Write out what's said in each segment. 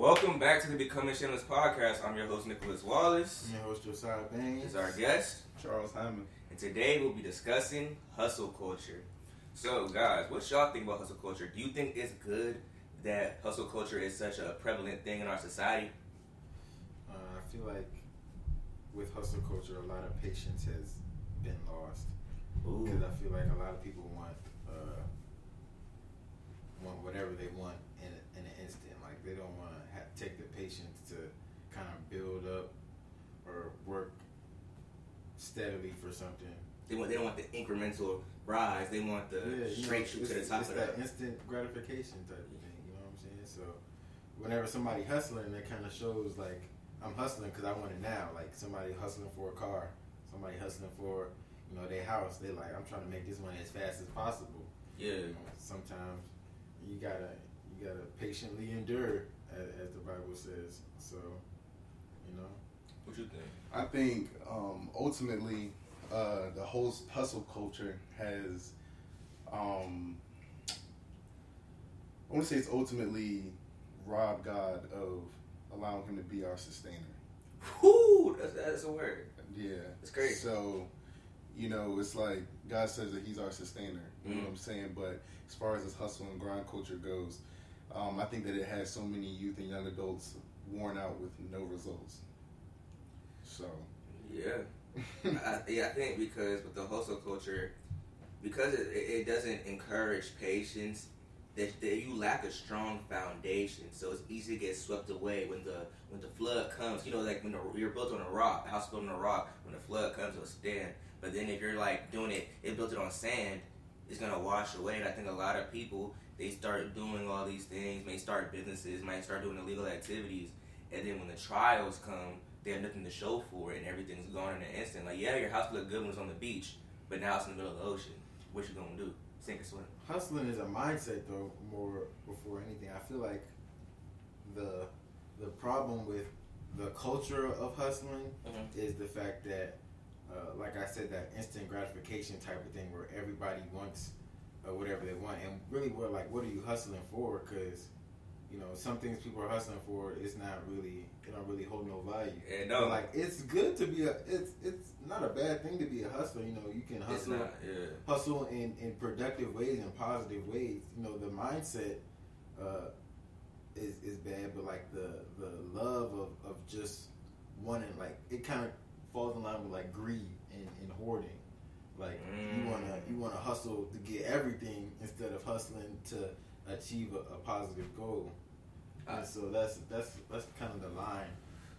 Welcome back to the Becoming Shameless podcast. I'm your host, Nicholas Wallace. I'm your host, Josiah Baines. Is our guest. Charles Hyman. And today we'll be discussing hustle culture. So, guys, what y'all think about hustle culture? Do you think it's good that hustle culture is such a prevalent thing in our society? Uh, I feel like with hustle culture, a lot of patience has been lost. Because I feel like a lot of people want uh, want whatever they want in, a, in an instant. Like they don't want to ha- take the patience to kind of build up or work steadily for something. They want they don't want the incremental rise. They want the Yeah, straight shoot to the top it's of that the. instant gratification type of thing. You know what I'm saying? So whenever somebody hustling, that kind of shows like I'm hustling because I want it now. Like somebody hustling for a car, somebody hustling for you know their house. They like I'm trying to make this money as fast as possible. Yeah. You know, sometimes you gotta you gotta patiently endure, as, as the Bible says. So you know. What you think? I think um, ultimately uh, the whole hustle culture has, um, I want to say it's ultimately robbed God of allowing Him to be our sustainer. Whoo! That's, that's a word. Yeah, It's great. So, you know, it's like God says that He's our sustainer. You know Mhm. what I'm saying? But as far as this hustle and grind culture goes, um, I think that it has so many youth and young adults worn out with no results. So, Yeah. I, yeah, I think because with the hustle culture, because it, it doesn't encourage patience, that, that you lack a strong foundation. So it's easy to get swept away when the when the flood comes. You know, like when the, you're built on a rock, house built on a rock. When the flood comes, it'll stand. But then if you're like doing it, it built it on sand, it's gonna wash away. And I think a lot of people they start doing all these things, may start businesses, might start doing illegal activities, and then when the trials come, they have nothing to show for it, and everything's gone in an instant. Like, yeah, your house looked good when it was on the beach, but now it's in the middle of the ocean. What you gonna do? Sink or swim? hustling is a mindset though more before anything i feel like the the problem with the culture of hustling Mhm. is the fact that uh, like i said that instant gratification type of thing where everybody wants uh, whatever they want and really we're like what are you hustling for because you know some things people are hustling for it's not really it don't really hold no value But, no, like it's good to be a it's it's not a bad thing to be a hustler you know you can hustle not. Yeah. hustle in, in productive ways and positive ways. You know, the mindset uh, is is bad, but like the the love of, of just wanting like it kind of falls in line with like greed and, and hoarding. Like you Mm. wanna you wanna hustle to get everything instead of hustling to achieve a, a positive goal. Uh, and so that's that's that's kind of the line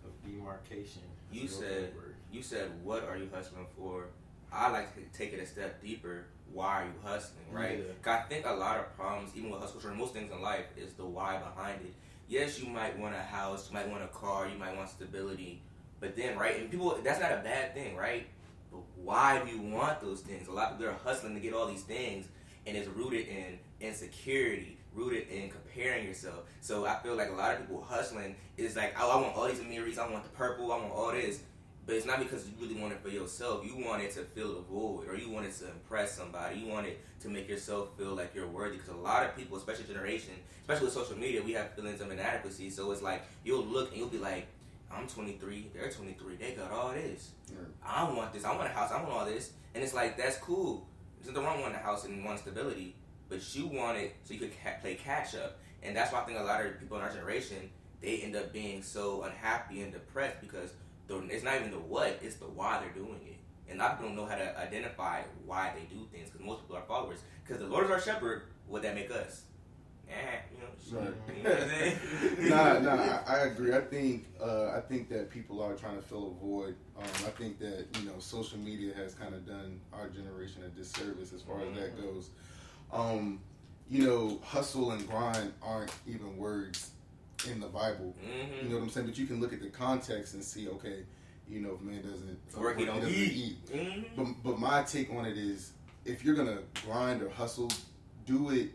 of demarcation. You That's a real said- You said, "What are you hustling for?" I like to take it a step deeper. Why are you hustling, right? Yeah. I think a lot of problems, even with hustle culture, most things in life, is the why behind it. Yes, you might want a house, you might want a car, you might want stability, but then, right? And people, that's not a bad thing, right? But why do you want those things? A lot of people are hustling to get all these things, and it's rooted in insecurity, rooted in comparing yourself. So I feel like a lot of people hustling is like, oh, I want all these Amiris, I want the purple, I want all this. But it's not because you really want it for yourself. You want it to fill a void, or you want it to impress somebody. You want it to make yourself feel like you're worthy. Because a lot of people, especially generation, especially with social media, we have feelings of inadequacy. So it's like you'll look and you'll be like, "I'm 23, they're 23, they got all this. Yeah. I want this. I want a house. I want all this." And it's like that's cool. There's nothing wrong with wanting a house and wanting stability, but you want it so you could ca- play catch up. And that's why I think a lot of people in our generation they end up being so unhappy and depressed because the, it's not even the what, it's the why they're doing it. And a lot of people don't know how to identify why they do things because most people are followers. Because the Lord is our shepherd, would that make us? Eh, you know, Right. you know I'm nah, nah, I, I agree. I think uh, I think that people are trying to fill a void. Um, I think that you know social media has kind of done our generation a disservice as far as that Mhm. goes. Um, you know, hustle and grind aren't even words in the Bible. Mhm. You know what I'm saying? But you can look at the context and see, okay, you know, if man doesn't Work, he don't doesn't eat. Mhm. But but my take on it is, if you're gonna grind or hustle, do it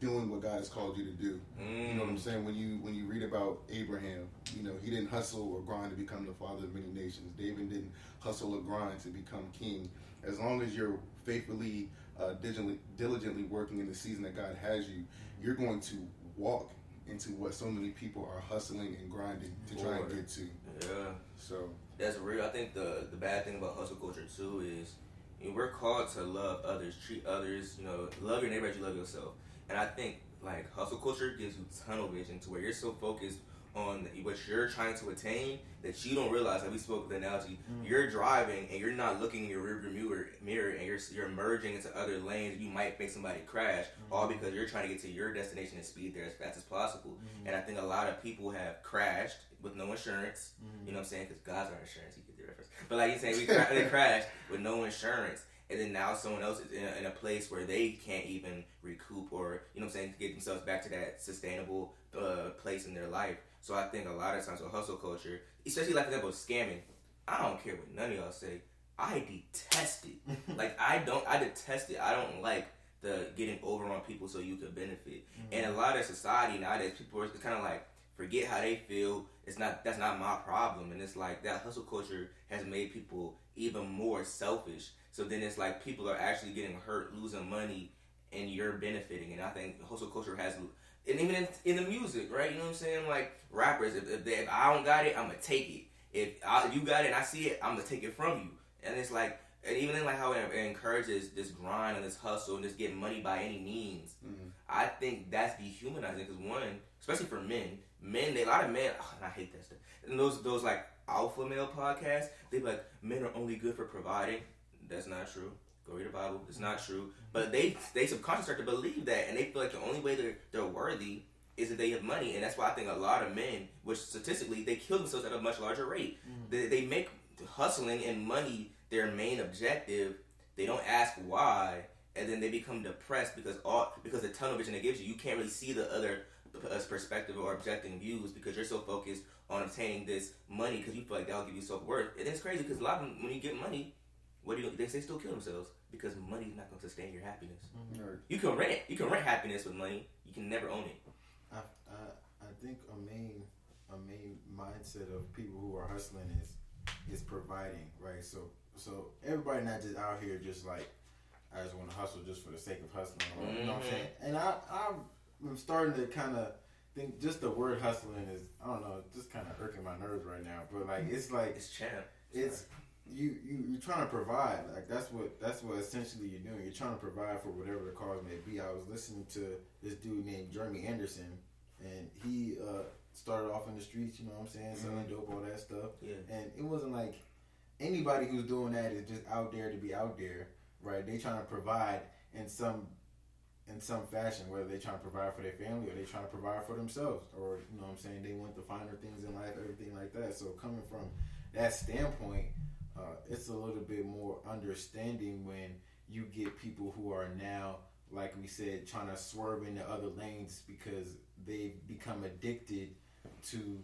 doing what God has called you to do. You know what I'm Mm. saying? When you when you read about Abraham, you know he didn't hustle or grind to become the father of many nations. David didn't hustle or grind to become king. As long as you're faithfully, uh, diligently, diligently working in the season that God has you, you're going to walk into what so many people are hustling and grinding to try and get to. Yeah. So that's real. I think the the bad thing about hustle culture too is you know, we're called to love others, treat others, you know, love your neighbor as you love yourself. And I think like hustle culture gives you tunnel vision to where you're so focused on what you're trying to attain that you don't realize. Like we spoke the analogy, mm. you're driving and you're not looking in your rearview mirror, mirror, and you're you're merging into other lanes. You might make somebody crash, mm. all because you're trying to get to your destination and speed there as fast as possible. Mm. And I think a lot of people have crashed with no insurance. You know what I'm saying? Because God's our insurance. You get the reference. But like you say, we cra- they crashed with no insurance and then now someone else is in a, in a, place where they can't even recoup or you know what I'm saying get themselves back to that sustainable uh, place in their life. So I think a lot of times with hustle culture, especially like the example of scamming, I don't care what none of y'all say. I detest it. like I don't, I detest it. I don't like the getting over on people so you can benefit. Mm-hmm. And a lot of society nowadays, people are kind of like forget how they feel. It's not that's not my problem. And it's like that hustle culture has made people even more selfish. So then it's like people are actually getting hurt, losing money, and you're benefiting. And I think hustle culture has and even in, in the music, right? You know what I'm saying? Like rappers, if, if, they, if I don't got it, I'm gonna take it. If I, you got it and I see it, I'm gonna take it from you. And it's like, and even in like how it, it encourages this grind and this hustle and just getting money by any means. Mm-hmm. I think that's dehumanizing because one, especially for men, men, they, a lot of men, oh, and I hate that stuff. And those those like alpha male podcasts, they be like men are only good for providing. That's not true. Go read the Bible. It's not true. But they they subconsciously start to believe that, and they feel like the only way they're they're worthy is that they have money, and that's why I think a lot of men, which statistically they kill themselves at a much larger rate. Mm. They, they make hustling and money their main objective. They don't ask why, and then they become depressed because all because the tunnel vision it gives you, you can't really see the other perspective or objecting views because you're so focused on obtaining this money because you feel like that'll give you self worth. And it's crazy because a lot of them, when you get money, what do you? They say still kill themselves because money's not going to sustain your happiness. Mm-hmm. You can rent. You can rent happiness with money. You can never own it. I, I, I think a main a main mindset of people who are hustling is is providing, right? So so everybody not just out here just like I just want to hustle just for the sake of hustling. Or, mm-hmm. You know what I'm saying? Mm-hmm. And I I'm starting to kind of think just the word hustling is I don't know, just kind of irking my nerves right now. But like it's like it's champ. It's you you you're trying to provide like that's what that's what essentially you're doing. You're trying to provide for whatever the cause may be. I was listening to this dude named jeremy anderson and he uh started off in the streets you know what i'm saying selling mm-hmm. dope all that stuff. Yeah. And it wasn't like anybody who's doing that is just out there to be out there right? They trying to provide in some in some fashion whether they trying to provide for their family or they trying to provide for themselves or you know what i'm saying they want the finer things in life everything like that. So coming from that standpoint uh, it's a little bit more understanding when you get people who are now, like we said, trying to swerve into other lanes because they've become addicted to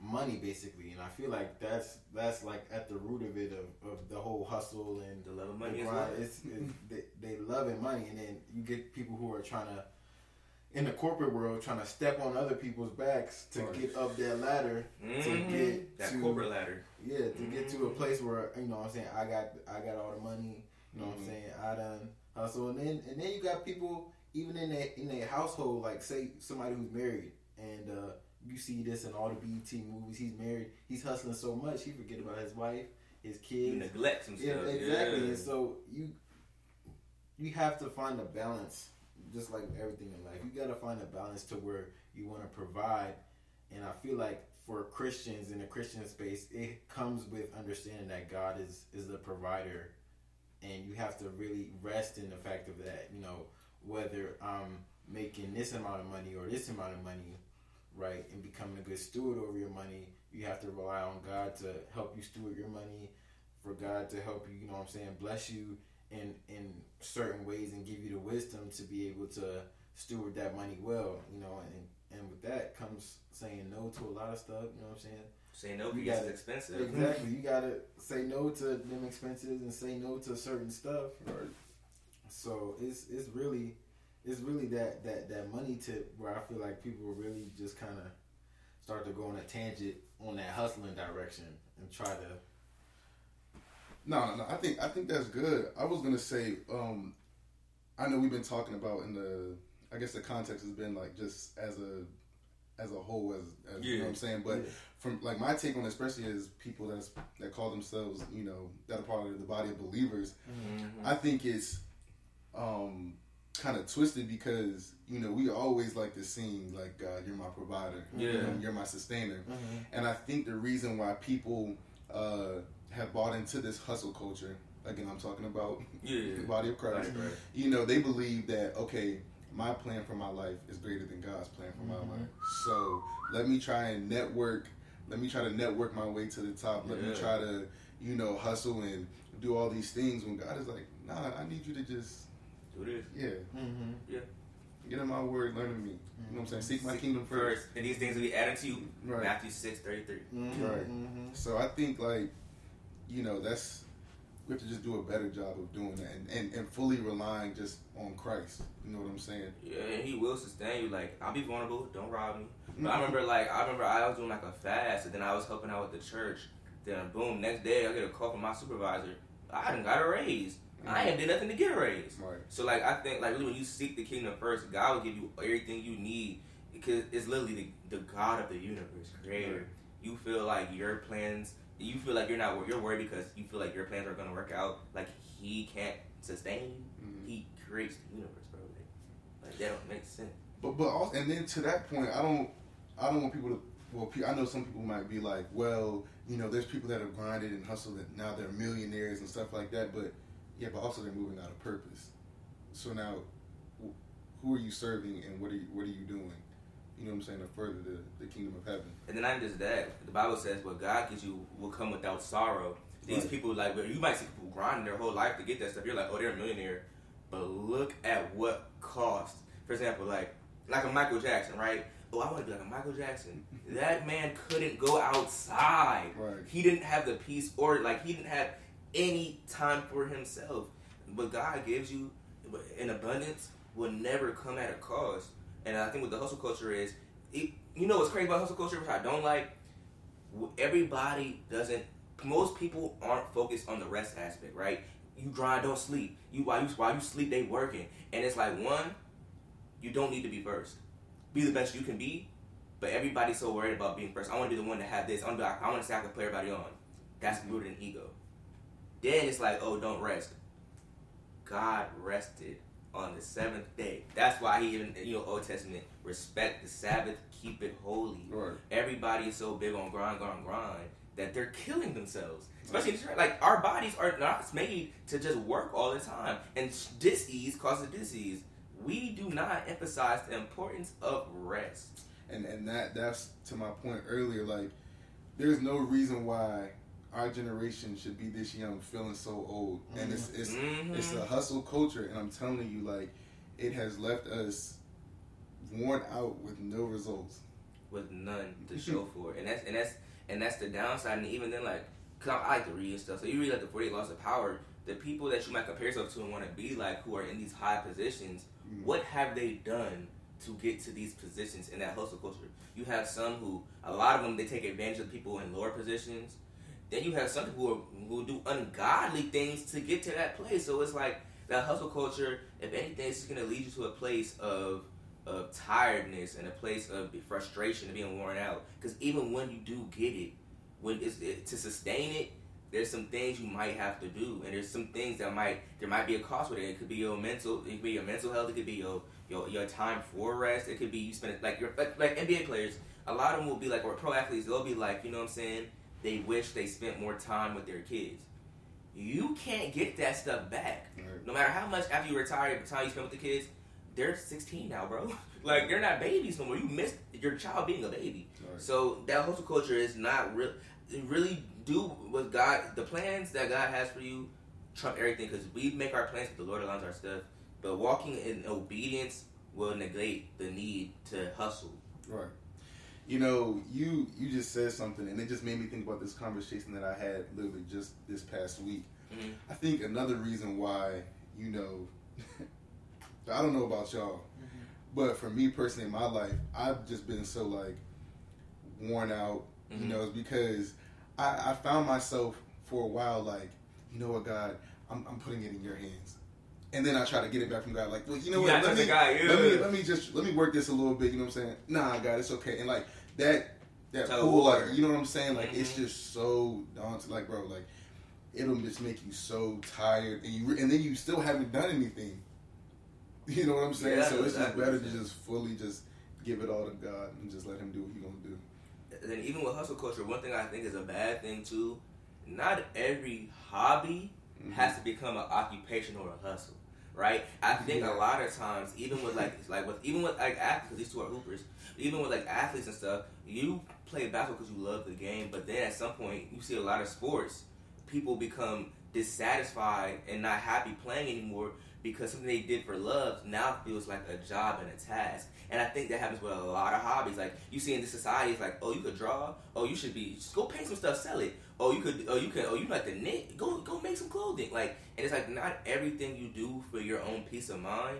money basically. And i feel like that's that's like at the root of it of, of the whole hustle and the love of money the it's, it's they, they loving money. And then you get people who are trying to in the corporate world trying to step on other people's backs to get up that ladder mm-hmm. to get that to, corporate ladder yeah, to mm-hmm. get to a mm-hmm. place where you know what I'm saying I got I got all the money. You know mm-hmm. what I'm mm-hmm. saying I done hustle, and then and then you got people even in their in their household, like say somebody who's married, and uh, you see this in all the BET movies. He's married, he's hustling so much he forget about his wife, his kids, he neglects himself. Yeah, exactly. Yeah. And so you you have to find a balance, just like everything in life. You got to find a balance to where you want to provide, and I feel like for Christians in the Christian space, it comes with understanding that God is is the provider, and you have to really rest in the fact of that. You know, whether I'm making this amount of money or this amount of money, right, and becoming a good steward over your money, you have to rely on God to help you steward your money, for God to help you. You know, what I'm saying, bless you in in certain ways and give you the wisdom to be able to steward that money well. You know, and and with that comes saying no to a lot of stuff. You know what I'm saying? Say no you because it's expensive. Exactly. you gotta say no to them expenses and say no to certain stuff. Right. So it's it's really it's really that that that money tip where I feel like people really just kind of start to go on a tangent on that hustling direction and try to. No, no, I think I think that's good. I was gonna say, um, I know we've been talking about in the I guess the context has been like just as a as a whole, as, as Yeah. you know what I'm saying. But Yeah. from like my take on, it, especially as people that's that call themselves, you know, that are part of the body of believers, Mm-hmm. I think it's um kind of twisted because you know we always like to sing like you're my provider, you Yeah. know, you're my sustainer, Mhm. and I think the reason why people uh, have bought into this hustle culture, again, I'm talking about Yeah. the body of Christ. Right, right. You know, they believe that okay, my plan for my life is greater than God's plan for Mhm. my life. So let me try and network. Let me try to network my way to the top. Let me try to, you know, hustle and do all these things. When God is like, Nah, I need you to just, Do this. yeah, Mhm. get in my word, learn of me. You know what I'm saying? Seek my Seek kingdom first. First, and these things will be added to you. Right. Matthew six thirty three. Mhm. Right. Mhm. So I think like, you know, that's we have to just do a better job of doing that and, and, and fully relying just on Christ. You know what I'm saying? Yeah, and he will sustain you. Like I'll be vulnerable. Don't rob me. But I mm-hmm. remember, like I remember, I was doing like a fast, and then I was helping out with the church. Then boom, next day I get a call from my supervisor. I didn't got a raise. I ain't did nothing to get a raise. Right. So like I think like really when you seek the kingdom first, God will give you everything you need because it's literally the, the God of the universe, creator. Right. You feel like your plans, you feel like you're not you're worried because you feel like your plans are gonna work out. Like He can't sustain. Mhm. He creates the universe, bro. Like, like that don't make sense. But but also, and then to that point, I don't I don't want people to. Well, pe- I know some people might be like, well, you know, there's people that have grinded and hustled and now they're millionaires and stuff like that. But yeah, but also they're moving out of purpose. So now, wh- who are you serving and what are you what are you doing? You know what I'm saying? To further the, the kingdom of heaven. And then not just that, the Bible says what God gives you will come without sorrow. These Right. people like you might see people grinding their whole life to get that stuff. You're like, oh, they're a millionaire, but look at what cost. For example, like like a Michael Jackson, right? Oh, I want to be like a Michael Jackson. That man couldn't go outside. Right. He didn't have the peace or like he didn't have any time for himself. But God gives you in abundance will never come at a cost. And I think what the hustle culture is, it, you know what's crazy about hustle culture, which I don't like. Everybody doesn't. Most people aren't focused on the rest aspect, right? You grind, don't sleep. You while you while you sleep, they working, and it's like one, you don't need to be first. Be the best you can be, but everybody's so worried about being first. I want to be the one to have this. I want to, I want to say I can play everybody on. That's rooted in ego. Then it's like, oh, don't rest. God rested on the seventh day. That's why he even, you know, Old Testament, respect the Sabbath, keep it holy. Right. Everybody is so big on grind, grind, grind that they're killing themselves. Especially this- like our bodies are not made to just work all the time, and disease causes disease. We do not emphasize the importance of rest. and and that that's to my point earlier like there's no reason why our generation should be this young feeling so old and it's it's Mhm. it's a hustle culture and i'm telling you like it has left us worn out with no results with none to show for it, and that's and that's and that's the downside. And even then, like, cause I, I like to read and stuff. So you read like the 40 Laws of Power. The people that you might compare yourself to and want to be like, who are in these high positions, Mm. what have they done to get to these positions in that hustle culture? You have some who, a lot of them, they take advantage of people in lower positions. Then you have some people who, who do ungodly things to get to that place. So it's like that hustle culture. If anything, it's just gonna lead you to a place of of tiredness and a place of frustration and being worn out. Because even when you do get it, when it's it, to sustain it, there's some things you might have to do, and there's some things that might there might be a cost with it. It could be your mental, it could be your mental health, it could be your your, your time for rest, it could be you spend like your like, like NBA players. A lot of them will be like, or pro athletes, they'll be like, you know what I'm saying? They wish they spent more time with their kids. You can't get that stuff back. Right. No matter how much after you retire, the time you spend with the kids, they're 16 now, bro. like they're not babies no more. You missed your child being a baby. Right. So that hustle culture is not real. Really do what God, the plans that God has for you, trump everything. Because we make our plans, but the Lord aligns our stuff. But walking in obedience will negate the need to hustle. Right. You know, you you just said something, and it just made me think about this conversation that I had literally just this past week. Mhm. I think another reason why, you know, I don't know about y'all, but for me personally in my life, I've just been so like worn out. Mhm. You know, because I, I found myself for a while like, you know what, God, I'm, I'm putting it in your hands. and then I try to get it back from God. Like, well, you know You what? Let me, the guy, yeah. let me let me just let me work this a little bit. You know what I'm saying? Nah, God, it's okay. And like that that of pull, like you know what I'm saying? Like it's Mhm. just so daunting. Like, bro, like it'll just make you so tired, and you and then you still haven't done anything. You know what I'm saying? Yeah, so it's exactly. just better to just fully just give it all to God and just let Him do what He gonna do. then even with hustle culture, one thing I think is a bad thing too. Not every hobby Mhm. has to become an occupation or a hustle, right? I think mm-hmm. a lot of times, even with like like with even with like athletes, these two are hoopers. Even with like athletes and stuff, you play basketball because you love the game, but then at some point, you see a lot of sports, people become dissatisfied and not happy playing anymore because something they did for love now feels like a job and a task. And I think that happens with a lot of hobbies. Like you see in this society, it's like, oh, you could draw. Oh, you should be just go paint some stuff, sell it. Oh, you could. Oh, you can. Oh, you like to knit. Go, go make some clothing. Like, and it's like not everything you do for your own peace of mind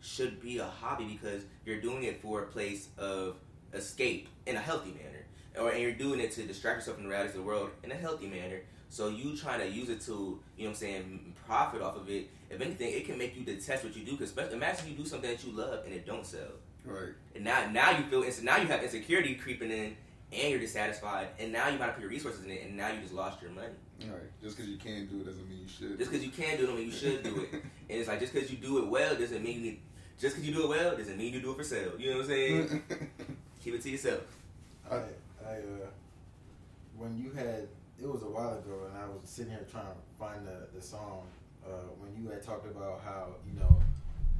should be a hobby because you're doing it for a place of escape in a healthy manner, or and you're doing it to distract yourself from the realities of the world in a healthy manner. So you trying to use it to, you know what I'm saying, profit off of it. If anything, it can make you detest what you do. Because imagine you do something that you love and it don't sell. Right. And now, now you feel inse- now you have insecurity creeping in, and you're dissatisfied, and now you got to put your resources in it, and now you just lost your money. All right. Just because you can do it doesn't mean you should. Just because you can do it, don't mean you should do it. and it's like just because you do it well doesn't mean you. Just because you do it well doesn't mean you do it for sale. You know what I'm saying? Keep it to yourself. I, I, uh, when you had, it was a while ago, and I was sitting here trying to find the, the song, uh, when you had talked about how, you know,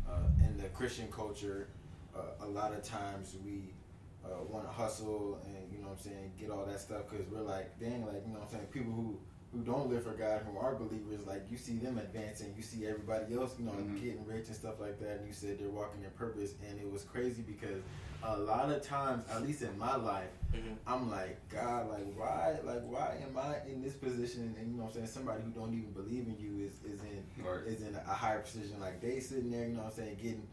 uh, in the Christian culture, uh, a lot of times we uh, want to hustle and, you know what I'm saying, get all that stuff because we're like, dang, like, you know what I'm saying, people who, who don't live for God, who are believers, like, you see them advancing, you see everybody else, you know, Mhm. getting rich and stuff like that, and you said they're walking in purpose, and it was crazy because a lot of times, at least in my life, hmm I'm like, God, like why, like why am I in this position? And you know, what I'm saying somebody who don't even believe in you is is in Right. is in a higher position. Like they sitting there, you know, what I'm saying getting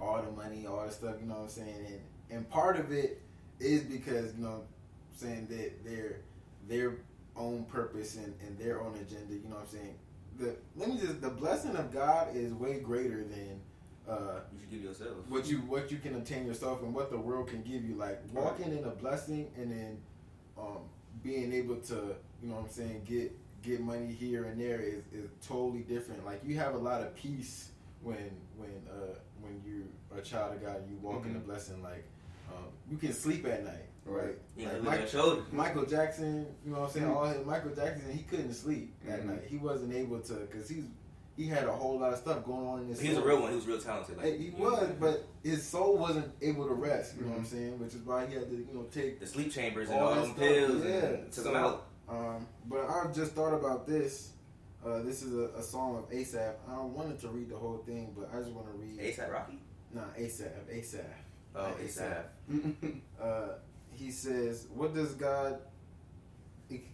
all the money, all the stuff. You know, what I'm saying, and and part of it is because you know, I'm saying that their their own purpose and, and their own agenda. You know, what I'm saying. The let me just the blessing of God is way greater than. Uh, You give yourself. what you what you can obtain yourself and what the world can give you. Like walking in a blessing and then um, being able to, you know what I'm saying, get get money here and there is, is totally different. Like you have a lot of peace when when uh, when you're a child of God and you walk in a blessing. Like um, you can sleep at night, right? Right. Yeah, Like, look Mike- at your shoulder. Michael Jackson, you know what I'm saying? Mhm. All his, Michael Jackson, he couldn't sleep at Mhm. night. He wasn't able to because he's he had a whole lot of stuff going on in his. He was a real one. He was real talented. Like, he you know was, but his soul wasn't able to rest. You know what I'm Mhm. saying? Which is why he had to, you know, take. the sleep chambers and all all them pills yeah. and took So- them out. Um, but I've just thought about this. Uh, this is a, a song of Asaph. I wanted to read the whole thing, but I just want to read. ASAP Rocky. Nah, ASAP, ASAP. Oh, Like ASAP. Uh, he says, "What does God?"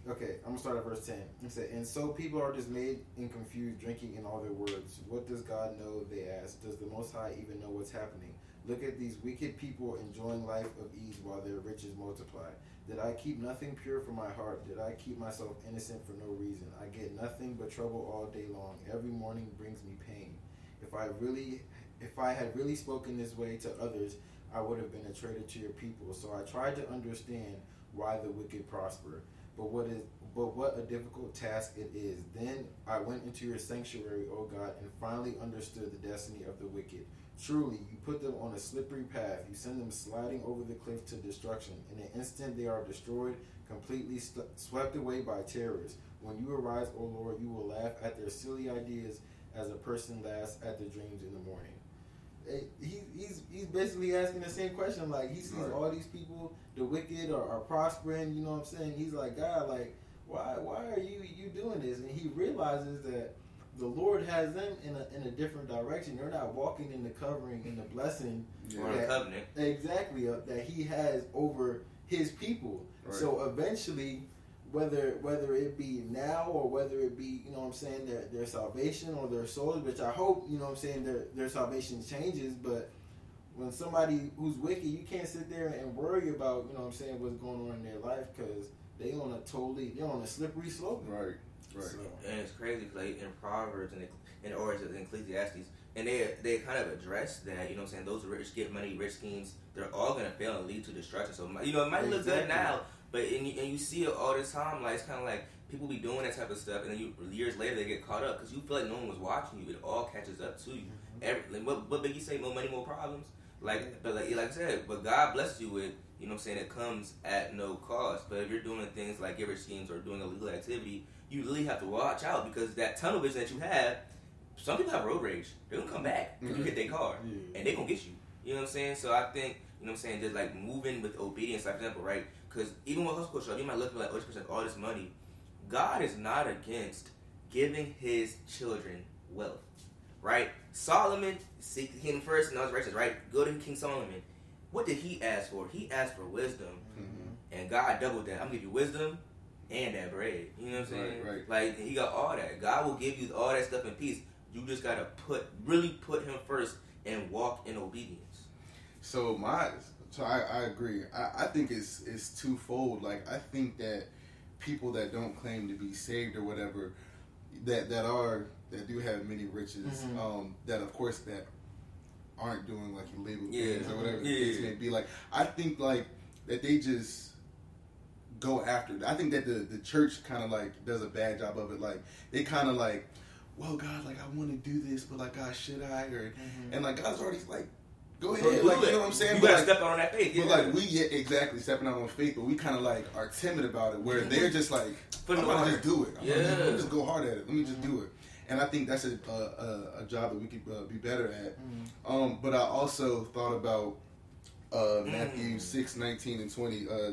Okay, I'm gonna start at verse ten. He said, "And so people are dismayed and confused, drinking in all their words. What does God know?" They ask. Does the Most High even know what's happening? Look at these wicked people enjoying life of ease while their riches multiply. Did I keep nothing pure for my heart? Did I keep myself innocent for no reason? I get nothing but trouble all day long. Every morning brings me pain. If I really, if I had really spoken this way to others, I would have been a traitor to your people. So I tried to understand why the wicked prosper. But what is but what a difficult task it is. Then I went into your sanctuary, O God, and finally understood the destiny of the wicked. Truly, you put them on a slippery path. You send them sliding over the cliff to destruction. In an instant, they are destroyed, completely st- swept away by terrors. When you arise, O Lord, you will laugh at their silly ideas as a person laughs at their dreams in the morning. He, he's he's basically asking the same question. Like he sees Right. all these people, the wicked, are, are prospering. You know what I'm saying? He's like, God, like, why why are you you doing this? And he realizes that the Lord has them in a in a different direction. They're not walking in the covering and the blessing We're on Yeah. a covenant. exactly uh, that He has over His people. Right. So eventually, whether whether it be now or whether it be you know what I'm saying their their salvation or their souls, which I hope you know what I'm saying their their salvation changes, but when somebody who's wicked, you can't sit there and worry about you know what I'm saying what's going on in their life because they on a totally they're on a slippery slope. Right. Right. So, And it's crazy because like in Proverbs and in Origins in Ecclesiastes, and they they kind of address that. You know, what I'm saying those rich get money, rich schemes, they're all gonna fail and lead to destruction. So you know, it might look good now, but and you, and you see it all the time. Like it's kind of like people be doing that type of stuff, and then you years later they get caught up because you feel like no one was watching you. It all catches up to you. Mm-hmm. Every, like, what what Biggie say? More money, more problems. Like, but like, like I said, but God blesses you with, you know what I'm saying, it comes at no cost. But if you're doing things like giver schemes or doing illegal activity, you really have to watch out because that tunnel vision that you have, some people have road rage. They're gonna come back when you mm-hmm. hit their car Yeah. and they gonna get you. You know what I'm saying? So I think, you know what I'm saying, just like moving with obedience, like for example, right? Because even with hustle culture, you might look at like, oh, this person, has all this money. God is not against giving his children wealth, right? Solomon seek the kingdom first and all his righteousness, right? Go to King Solomon. What did he ask for? He asked for wisdom, Mhm. and God doubled that. I'm gonna give you wisdom and that bread. You know what I'm saying? Right, right. Like he got all that. God will give you all that stuff in peace. You just gotta put really put him first and walk in obedience. So my, so I, I agree. I, I think it's it's twofold. Like I think that people that don't claim to be saved or whatever, that that are that do have many riches, Mhm. um, that of course that aren't doing like illegal Yeah. things or whatever the Yeah. case may be. Like I think like that they just go after. I think that the the church kind of like does a bad job of it. Like they kind of like, well, God, like I want to do this, but like, God, should I? Or and like God's already like, go ahead, like you know what I'm saying? You But, gotta like, step out on that faith. Yeah. but like we yeah, exactly stepping out on faith, but we kind of like are timid about it. Where they're just like, Put I'm gonna just do it. I'm gonna just, Yeah. let me just go hard at it. Let me just do it. And I think that's a a, a, job that we could uh, be better at. Um, but I also thought about uh, Matthew Mm. six nineteen and twenty. Uh,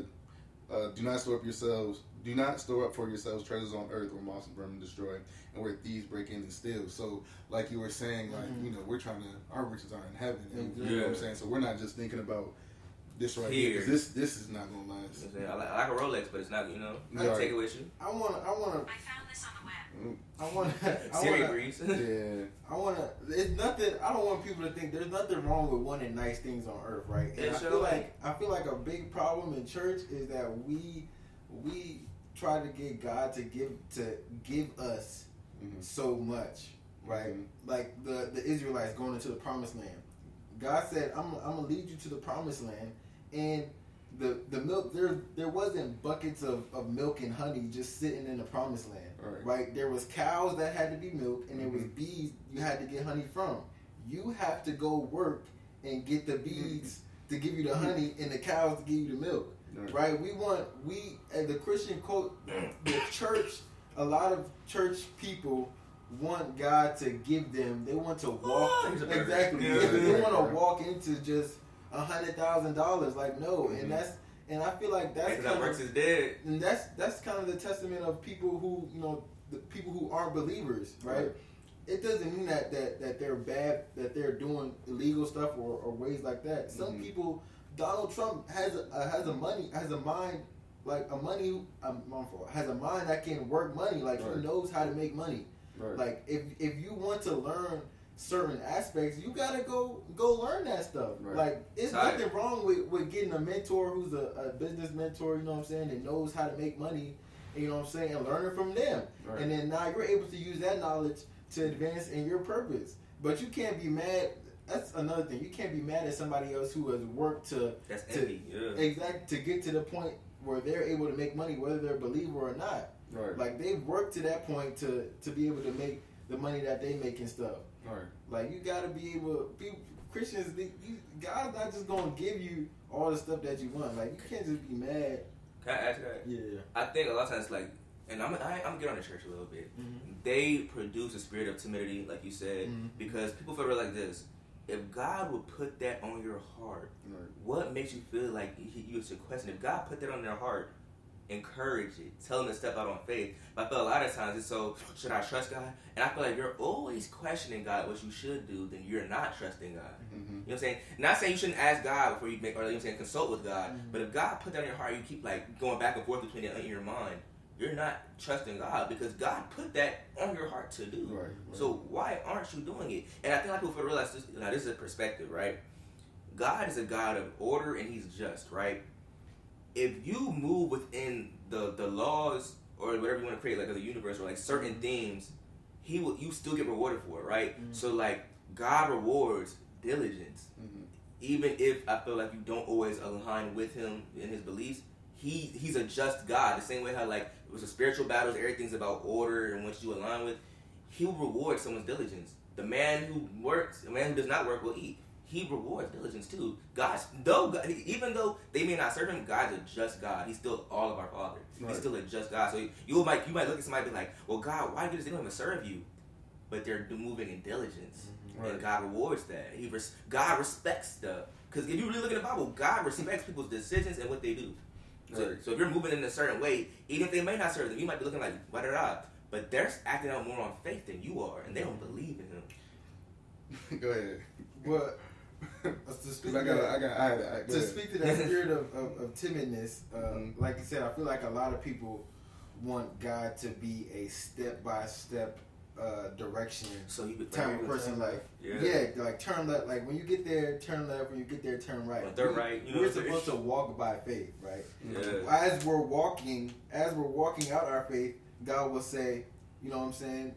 uh, do not store up yourselves. Do not store up for yourselves treasures on earth where moss and vermin destroy, and where thieves break in and steal. So, like you were saying, like Mhm. you know, we're trying to our riches are in heaven, and you know Yeah. what I'm saying. So we're not just thinking about this right here Here. because this this is not gonna last. I'm saying? I like, I like a Rolex, but it's not. You know, you Right. can take it with you. I want to. I want to. I found this on the web. I want to. I Siri want to. breeze. Yeah, I want to. It's nothing. I don't want people to think there's nothing wrong with wanting nice things on earth, right? And Yeah, I sure. feel like I feel like a big problem in church is that we we try to get God to give to give us Mhm. so much, right? Mhm. Like the the Israelites going into the promised land. God said, "I'm I'm gonna lead you to the promised land," and the the milk there there wasn't buckets of, of milk and honey just sitting in the promised land, Right. right? There was cows that had to be milked, and there was bees you had to get honey from. You have to go work and get the bees to give you the honey and the cows to give you the milk Right. right? We want we as the Christian quote the church. A lot of church people want God to give them. They want to walk Things are better. exactly. Yeah. They, they Right, want to right. walk into just a hundred thousand dollars. Like no, Mhm. and that's and I feel like that's kind that works of is dead. and that's that's kind of the testament of people who you know the people who aren't believers, right? Right. It doesn't mean that, that that they're bad, that they're doing illegal stuff or, or ways like that. Some Mhm. people, Donald Trump has a, has a money has a mind like a money um, my fault, has a mind that can work money. Like Right. he knows how to make money. Right. Like if if you want to learn certain aspects, you gotta go go learn that stuff. Right. Like it's Tight. nothing wrong with, with getting a mentor who's a, a business mentor, you know what I'm saying, that knows how to make money, you know what I'm saying, and learning from them. Right. And then now you're able to use that knowledge to advance in your purpose. But you can't be mad that's another thing. You can't be mad at somebody else who has worked to That's To- envy. Yeah. exact to get to the point where they're able to make money, whether they're a believer or not. right. Like they've worked to that point to to be able to make the money that they make and stuff. right. Like you got to be able. Be, Christians, they, you, God's not just gonna give you all the stuff that you want. Like you can't just be mad. Can I ask that? Yeah. I think a lot of times, like, and I'm I, I'm get on the church a little bit. Mm-hmm. They produce a spirit of timidity, like you said, Mhm. because people feel like this. If God would put that on your heart, Right. what makes you feel like he, you should question? If God put that on their heart, encourage it. Tell them to step out on faith. But I feel a lot of times it's so, should I trust God? And I feel like you're always questioning God what you should do, then you're not trusting God. Mhm. You know what I'm saying? Not saying you shouldn't ask God before you make, or you know what I'm saying, consult with God. Mhm. But if God put that on your heart, you keep like going back and forth between it in your mind. You're not trusting God because God put that on your heart to do. Right, right. So why aren't you doing it? And I think a lot of people realize this. Now this is a perspective, right? God is a God of order and He's just, right? If you move within the the laws or whatever you want to create, like of the universe or like certain themes, he will you still get rewarded for it, right? Mm-hmm. So like God rewards diligence. Mm-hmm. Even if I feel like you don't always align with him in his beliefs, he he's a just God. The same way how like it was a spiritual battles, everything's about order and what you align with. He will reward someone's diligence. The man who works, the man who does not work will eat. He rewards diligence too. God's though God, even though they may not serve him, God's a just God. He's still all of our Father. Right. He's still a just God. So you might you might look at somebody and be like, "Well, God, why do this? They don't even serve you," but they're moving in diligence, mm-hmm. right. and God rewards that. He res- God respects stuff because if you really look at the Bible, God respects people's decisions and what they do. So, right. so if you're moving in a certain way, even if they may not serve them, you might be looking like what da da. But they're acting out more on faith than you are, and they don't believe in him. Go ahead. Well, to speak, I got, I got, I, I, to speak to that spirit of, of, of timidness, um, mm-hmm. like I said, I feel like a lot of people want God to be a step by step uh, direction. So you could type of person like yeah. yeah. like turn left. Like when you get there, turn left. When you get there, turn right. When they're right. You know we're supposed to walk by faith, right? Yeah. As we're walking, as we're walking out our faith, God will say, you know what I'm saying,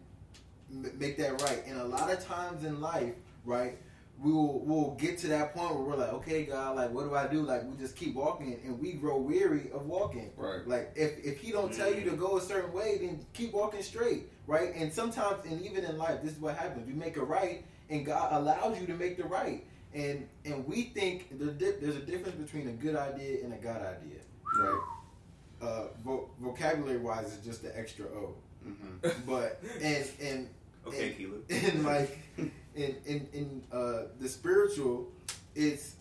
make that right. And a lot of times in life, right, we will we'll get to that point where we're like, okay, God, like, what do I do? Like, we just keep walking, and we grow weary of walking. Right. Like, if if He don't tell you to go a certain way, then keep walking straight. Right. And sometimes, and even in life, this is what happens. You make a right, and God allows you to make the right. And and we think there's a difference between a good idea and a God idea. Right. Uh, vo- vocabulary wise, it's just the extra O. Mm-hmm. But and and okay, and, and like in in in uh, the spiritual, it's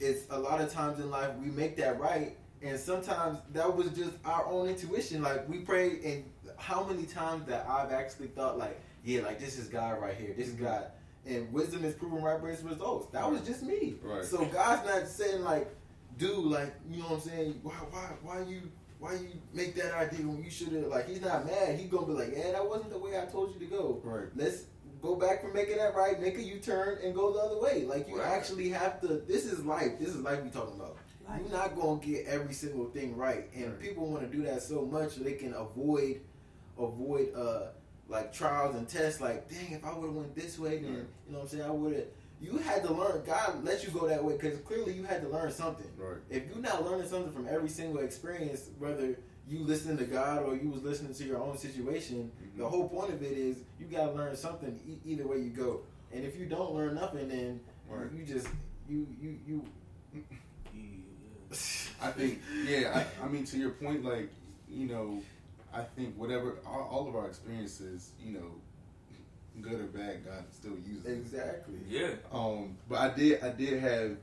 it's a lot of times in life we make that right, and sometimes that was just our own intuition. Like we pray, and how many times that I've actually thought like, yeah, like this is God right here, this is. God, and wisdom is proven right by its results. That was just me. Right. So God's not saying like, do like you know what I'm saying? Why why why you why you make that idea when you should have like he's not mad. He's gonna be like, yeah, that wasn't the way I told you to go. Right. Let's go back from making that right, make a U turn, and go the other way. Like you right. actually have to. This is life. This is life we talking about. You're not gonna get every single thing right, and right. people want to do that so much so they can avoid, avoid uh like trials and tests. Like, dang, if I would have went this way, then right. you know what I'm saying. I would have. You had to learn. God let you go that way because clearly you had to learn something. Right. If you're not learning something from every single experience, whether you listening to God or you was listening to your own situation. Mm-hmm. The whole point of it is you got to learn something e- either way you go. And if you don't learn nothing, then right. you just you you you. I think yeah. I, I, mean to your point, like you know, I think whatever all, all of our experiences, you know, good or bad, God still uses exactly. Yeah. Um, but I did I did have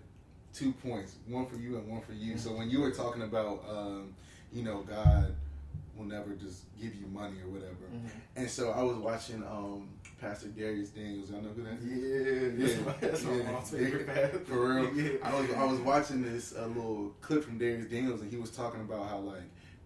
two points, one for you and one for you. So when you were talking about um, you know, God will never just give you money or whatever. Mm-hmm. And so I was watching um, Pastor Dharius Daniels. Y'all know who that is? Yeah, yeah, that's my, yeah. favorite For real, yeah. I was I was watching this a uh, little clip from Dharius Daniels, and he was talking about how like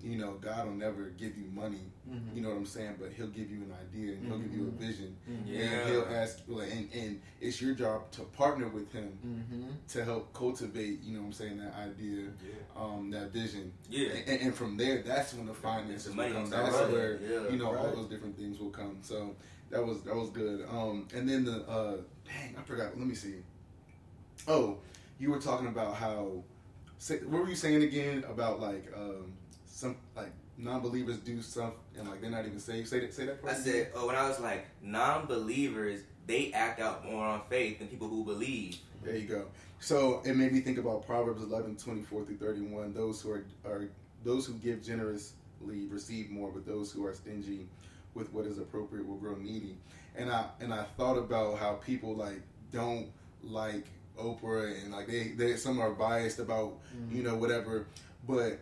you know, God will never give you money. Mm-hmm. You know what I'm saying? But He'll give you an idea and He'll mm-hmm. give you a mm-hmm. vision. Yeah. And He'll ask, like, and, and it's your job to partner with Him mm-hmm. to help cultivate. You know what I'm saying? That idea, yeah. um, that vision. Yeah. And, and, from there, that's when the finances will come. That's right. where you know right. all those different things will come. So that was that was good. Um, and then the uh, dang, I forgot. Let me see. Oh, you were talking about how. Say, what were you saying again about like? Um, some like non-believers do stuff and like they're not even saved. Say that. Say that. I said oh, when I was like non-believers, they act out more on faith than people who believe. There you go. So it made me think about Proverbs 11, 24 through 31. Those who are, are those who give generously receive more, but those who are stingy with what is appropriate will grow needy. And I and I thought about how people like don't like Oprah and like they, they some are biased about mm-hmm. you know whatever, but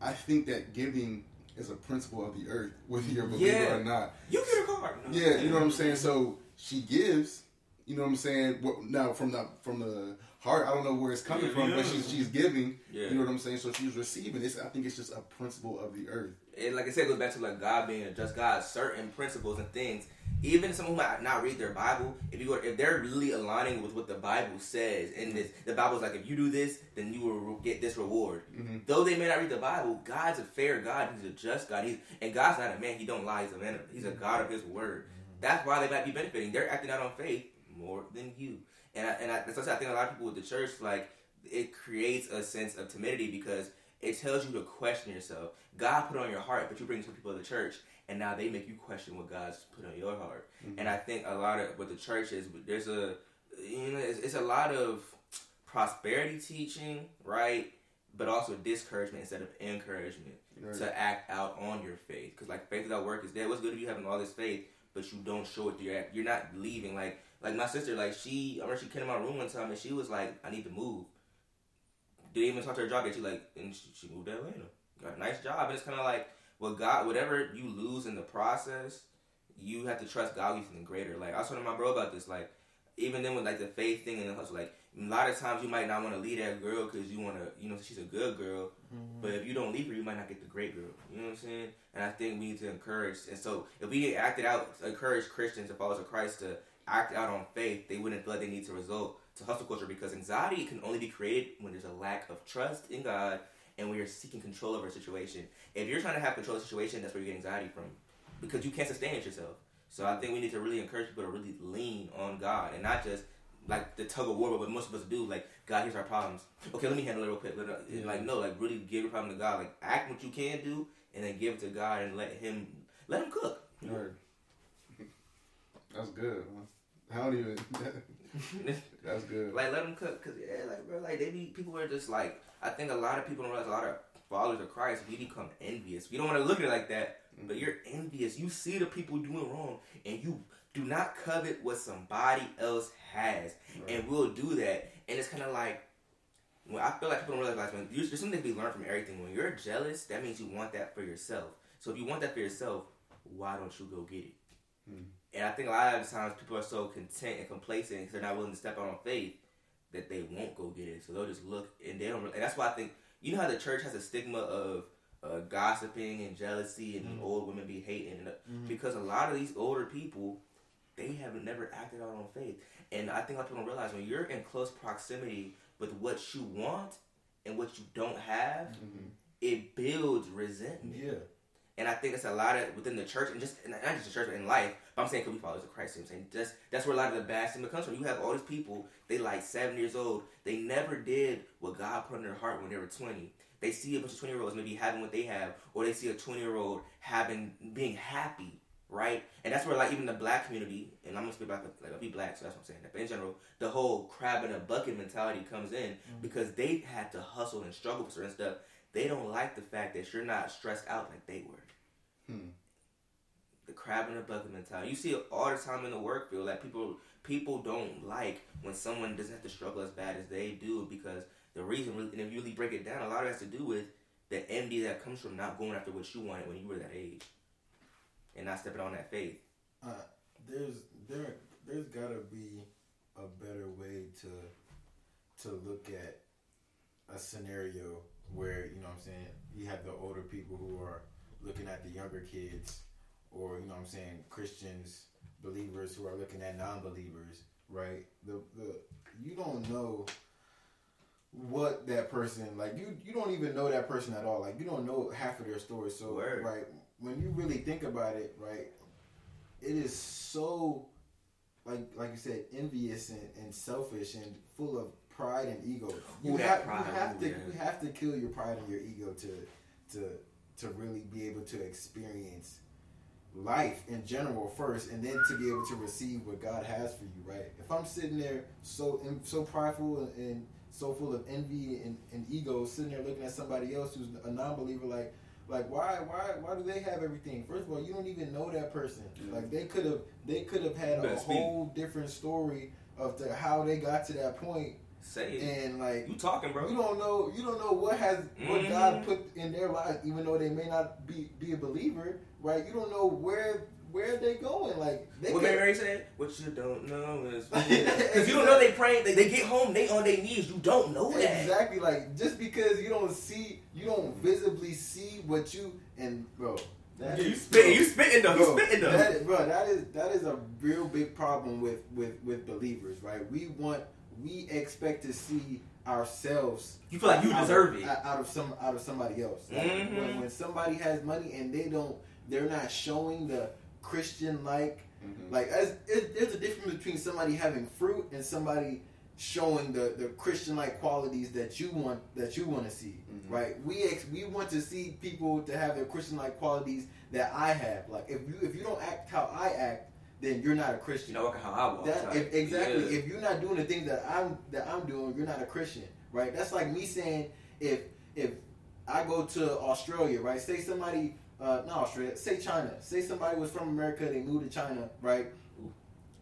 I think that giving is a principle of the earth, whether you're a believer yeah. or not. You get a card. No. Yeah, you know what I'm saying. So she gives. You know what I'm saying. Now from the from the heart, I don't know where it's coming yeah, from, yeah. but she's she's giving. You know what I'm saying. So she's receiving. It's I think it's just a principle of the earth. And like I said, it goes back to like God being a just God. Certain principles and things even someone who might not read their Bible, if you are, if they're really aligning with what the Bible says, and this the Bible's like, if you do this, then you will get this reward. Mm-hmm. Though they may not read the Bible, God's a fair God. He's a just God. He's and God's not a man. He don't lie. He's a man. He's a God of His word. That's why they might be benefiting. They're acting out on faith more than you. And I, and I, I think a lot of people with the church like it creates a sense of timidity because it tells you to question yourself. God put on your heart, but you bring some people to the church, and now they make you question what God's put on your heart. Mm-hmm. And I think a lot of what the church is, there's a you know, it's, it's a lot of prosperity teaching, right? But also discouragement instead of encouragement right. to act out on your faith. Because like faith without work is dead. What's good if you having all this faith, but you don't show it through your? You're not leaving. Like like my sister, like she, I remember she came to my room one time and she was like, I need to move. Didn't even talk to her job yet. She like, and she, she moved to Atlanta. Got a nice job. And it's kind of like, well, God, whatever you lose in the process, you have to trust God with something greater. Like I was talking to my bro about this. Like even then with like the faith thing and the hustle, like a lot of times you might not want to leave that girl because you want to, you know, she's a good girl. Mm-hmm. But if you don't leave her, you might not get the great girl. You know what I'm saying? And I think we need to encourage. And so if we acted out, encourage Christians followers of Christ to act out on faith, they wouldn't feel like they need to result to hustle culture because anxiety can only be created when there's a lack of trust in God and when you're seeking control over a situation. If you're trying to have control of the situation, that's where you get anxiety from because you can't sustain it yourself. So I think we need to really encourage people to really lean on God and not just like the tug of war, what most of us do. Like God, here's our problems. Okay, let me handle it real quick. Uh, yeah. Like no, like really give your problem to God. Like act what you can do, and then give it to God and let Him let Him cook. Right. That's good. Huh? How do you? That's good. Like let them cook, cause yeah, like bro, like they be people are just like I think a lot of people don't realize a lot of followers of Christ we become envious. We don't want to look at it like that. But you're envious. You see the people doing wrong, and you do not covet what somebody else has, right. and we'll do that. And it's kind of like when I feel like people don't realize when there's something to be learned from everything. When you're jealous, that means you want that for yourself. So if you want that for yourself, why don't you go get it? Hmm. And I think a lot of times people are so content and complacent because they're not willing to step out on faith that they won't go get it. So they'll just look and they don't. Really, and that's why I think you know how the church has a stigma of uh, gossiping and jealousy and mm-hmm. old women be hating and, uh, mm-hmm. because a lot of these older people they have never acted out on faith. And I think a lot of people don't realize when you're in close proximity with what you want and what you don't have, mm-hmm. it builds resentment. Yeah. And I think it's a lot of within the church and just not just the church but in life. But I'm saying because we followers of Christ. I'm saying that's that's where a lot of the bad stuff comes from. You have all these people. They like seven years old. They never did what God put in their heart when they were 20. They see a bunch of 20 year olds maybe having what they have, or they see a 20 year old having being happy, right? And that's where like even the black community, and I'm gonna speak about the, like I'll be black, so that's what I'm saying. But in general, the whole crab in a bucket mentality comes in mm-hmm. because they had to hustle and struggle for certain stuff they don't like the fact that you're not stressed out like they were. Hmm. The crab in the bucket mentality. You see it all the time in the work field. Like people, people don't like when someone doesn't have to struggle as bad as they do because the reason, and if you really break it down, a lot of it has to do with the envy that comes from not going after what you wanted when you were that age, and not stepping on that faith. Uh, there's there there's gotta be a better way to to look at a scenario where you know what I'm saying you have the older people who are looking at the younger kids, or you know what I'm saying Christians, believers who are looking at non-believers, right? The the you don't know what that person like you you don't even know that person at all like you don't know half of their story so Word. right when you really think about it right it is so like like you said envious and, and selfish and full of pride and ego. You, have, pride, you have to yeah. you have to kill your pride and your ego to to to really be able to experience life in general first, and then to be able to receive what God has for you. Right? If I'm sitting there so so prideful and, and so full of envy and, and ego, sitting there looking at somebody else who's a non-believer, like like why why why do they have everything? First of all, you don't even know that person. Yeah. Like they could have they could have had a whole different story of the, how they got to that point Say it. And like you talking, bro. You don't know. You don't know what has mm-hmm. what God put in their life, even though they may not be be a believer, right? You don't know where where they going. Like they what Mary said, what you don't know is because you don't know they praying. They, they get home, they on their knees. You don't know that exactly. Like just because you don't see, you don't visibly see what you and bro. That you spitting, you spitting though, you spitting though. That, bro, that is that is a real big problem with with with believers, right? We want we expect to see ourselves. You feel like you deserve of, it out of some out of somebody else. Like mm-hmm. when, when, somebody has money and they don't, they're not showing the Christian like Mhm. Like, as it, there's a difference between somebody having fruit and somebody showing the, the Christian like qualities that you want that you want to see, Mhm. right? We ex, we want to see people to have their Christian like qualities that I have. Like, if you if you don't act how I act, then you're not a Christian. You know how I walk. That, if, exactly. Yeah. If you're not doing the things that I'm that I'm doing, you're not a Christian, right? That's like me saying if if I go to Australia, right? Say somebody, uh, not Australia, say China. Say somebody was from America, they moved to China, right?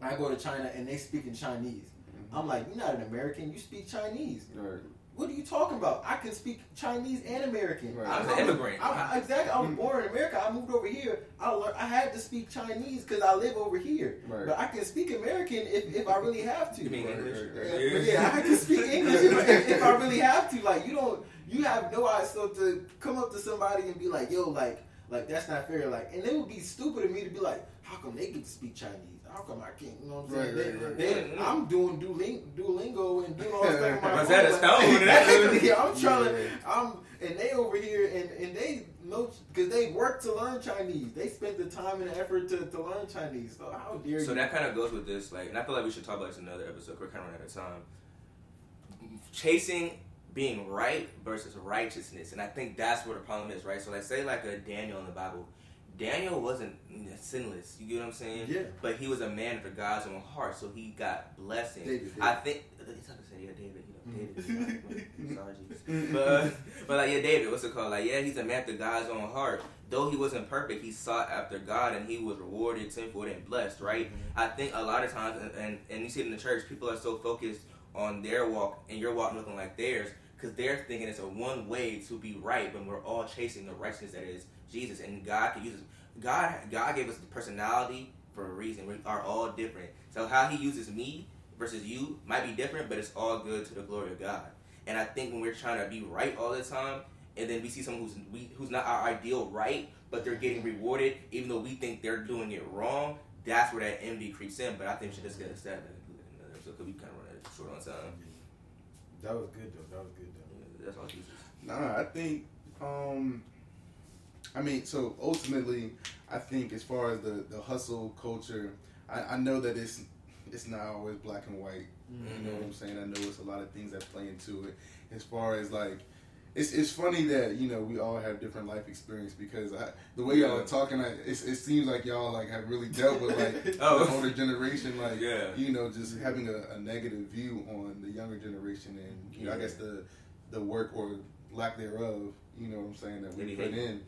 I go to China and they speak in Chinese. I'm like, you're not an American. You speak Chinese. Right. What are you talking about? I can speak Chinese and American. Right. I was an immigrant. I, I- exactly. I was born in America. I moved over here. I learned, I had to speak Chinese because I live over here. Right. But I can speak American if, if I really have to. You mean Right, English? right, Yeah, yeah, I can speak English if, if, if I really have to. Like you don't, you have no idea. So to come up to somebody and be like, "Yo, like, like that's not fair." Like, and it would be stupid of me to be like, "How come they get to speak Chinese? How come I can't?" You know what I'm saying? Right, Then- right, right. then Yeah. I'm doing Duolingo, Duolingo and doing all this stuff. my Rosetta phone. Stone. I'm trying to. I'm and they over here and and they know because they work to learn Chinese. They spent the time and effort to, to learn Chinese. So how dare So you? that kind of goes with this, like, and I feel like we should talk about this in another episode. We're kind of running out of time. Chasing being right versus righteousness, and I think that's where the problem is, right? So, like, say like a Daniel in the Bible. Daniel wasn't sinless. You get what I'm saying? Yeah. But he was a man after God's own heart, so he got blessings. David, David. I think it's hard to say, yeah, David. You know, Mm. David. Sorry, Jesus. but, uh, but like yeah, David, what's it called? Like yeah, he's a man after God's own heart. Though he wasn't perfect, he sought after God and he was rewarded, tenfold, and blessed. Right? I think a lot of times, and, and and you see it in the church, people are so focused on their walk and your walk looking like theirs because they're thinking it's a one way to be right when we're all chasing the righteousness that is Jesus and God can use us. God God gave us the personality for a reason. We are all different. So how He uses me versus you might be different, but it's all good to the glory of God. And I think when we're trying to be right all the time, and then we see someone who's we, who's not our ideal right, but they're getting rewarded, even though we think they're doing it wrong, that's where that envy creeps in. But I think we should just get a episode because we kind of run short on time. That was good though. That was good That's all Jesus. Nah, I think. Um, I mean, so ultimately, I think as far as the the hustle culture, I, I know that it's it's not always black and white. You know what I'm saying? I know it's a lot of things that play into it. As far as like, it's it's funny that you know we all have different life experience because I, the way y'all are talking, I, it seems like y'all like have really dealt with like Oh. the older generation, like Yeah. you know, just having a, a negative view on the younger generation, and you know, I guess the the work or lack thereof, you know what I'm saying, that we Maybe put hate. in,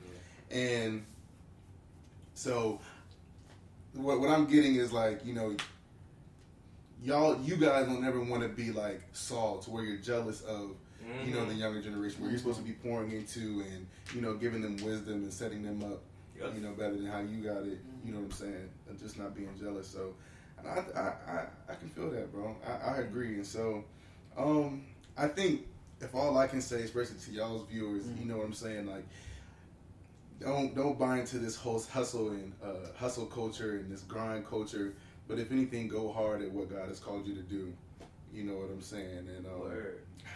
and so what what I'm getting is like you know y'all you guys don't ever want to be like Saul to where you're jealous of you know the Mhm. younger generation where you're supposed to be pouring into and you know giving them wisdom and setting them up Yep. you know better than how you got it you know what I'm saying and just not being jealous so and I I, I, I can feel that bro I, I agree and so um I think if all I can say especially to y'all's viewers you know what I'm saying like don't don't buy into this whole hustle and uh, hustle culture and this grind culture. But if anything, go hard at what God has called you to do. You know what I'm saying? And um,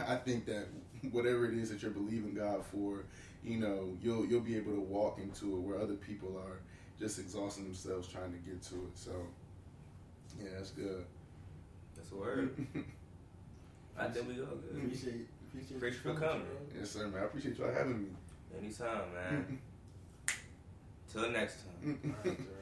I think that whatever it is that you're believing God for, you know, you'll you'll be able to walk into it where other people are just exhausting themselves trying to get to it. So, yeah, that's good. That's a word. I think we go good. Appreciate, appreciate, Appreciate you you for coming. yes, sir, man. I appreciate y'all having me. Anytime, man. Till next time. All right, Gerald.